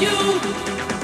you.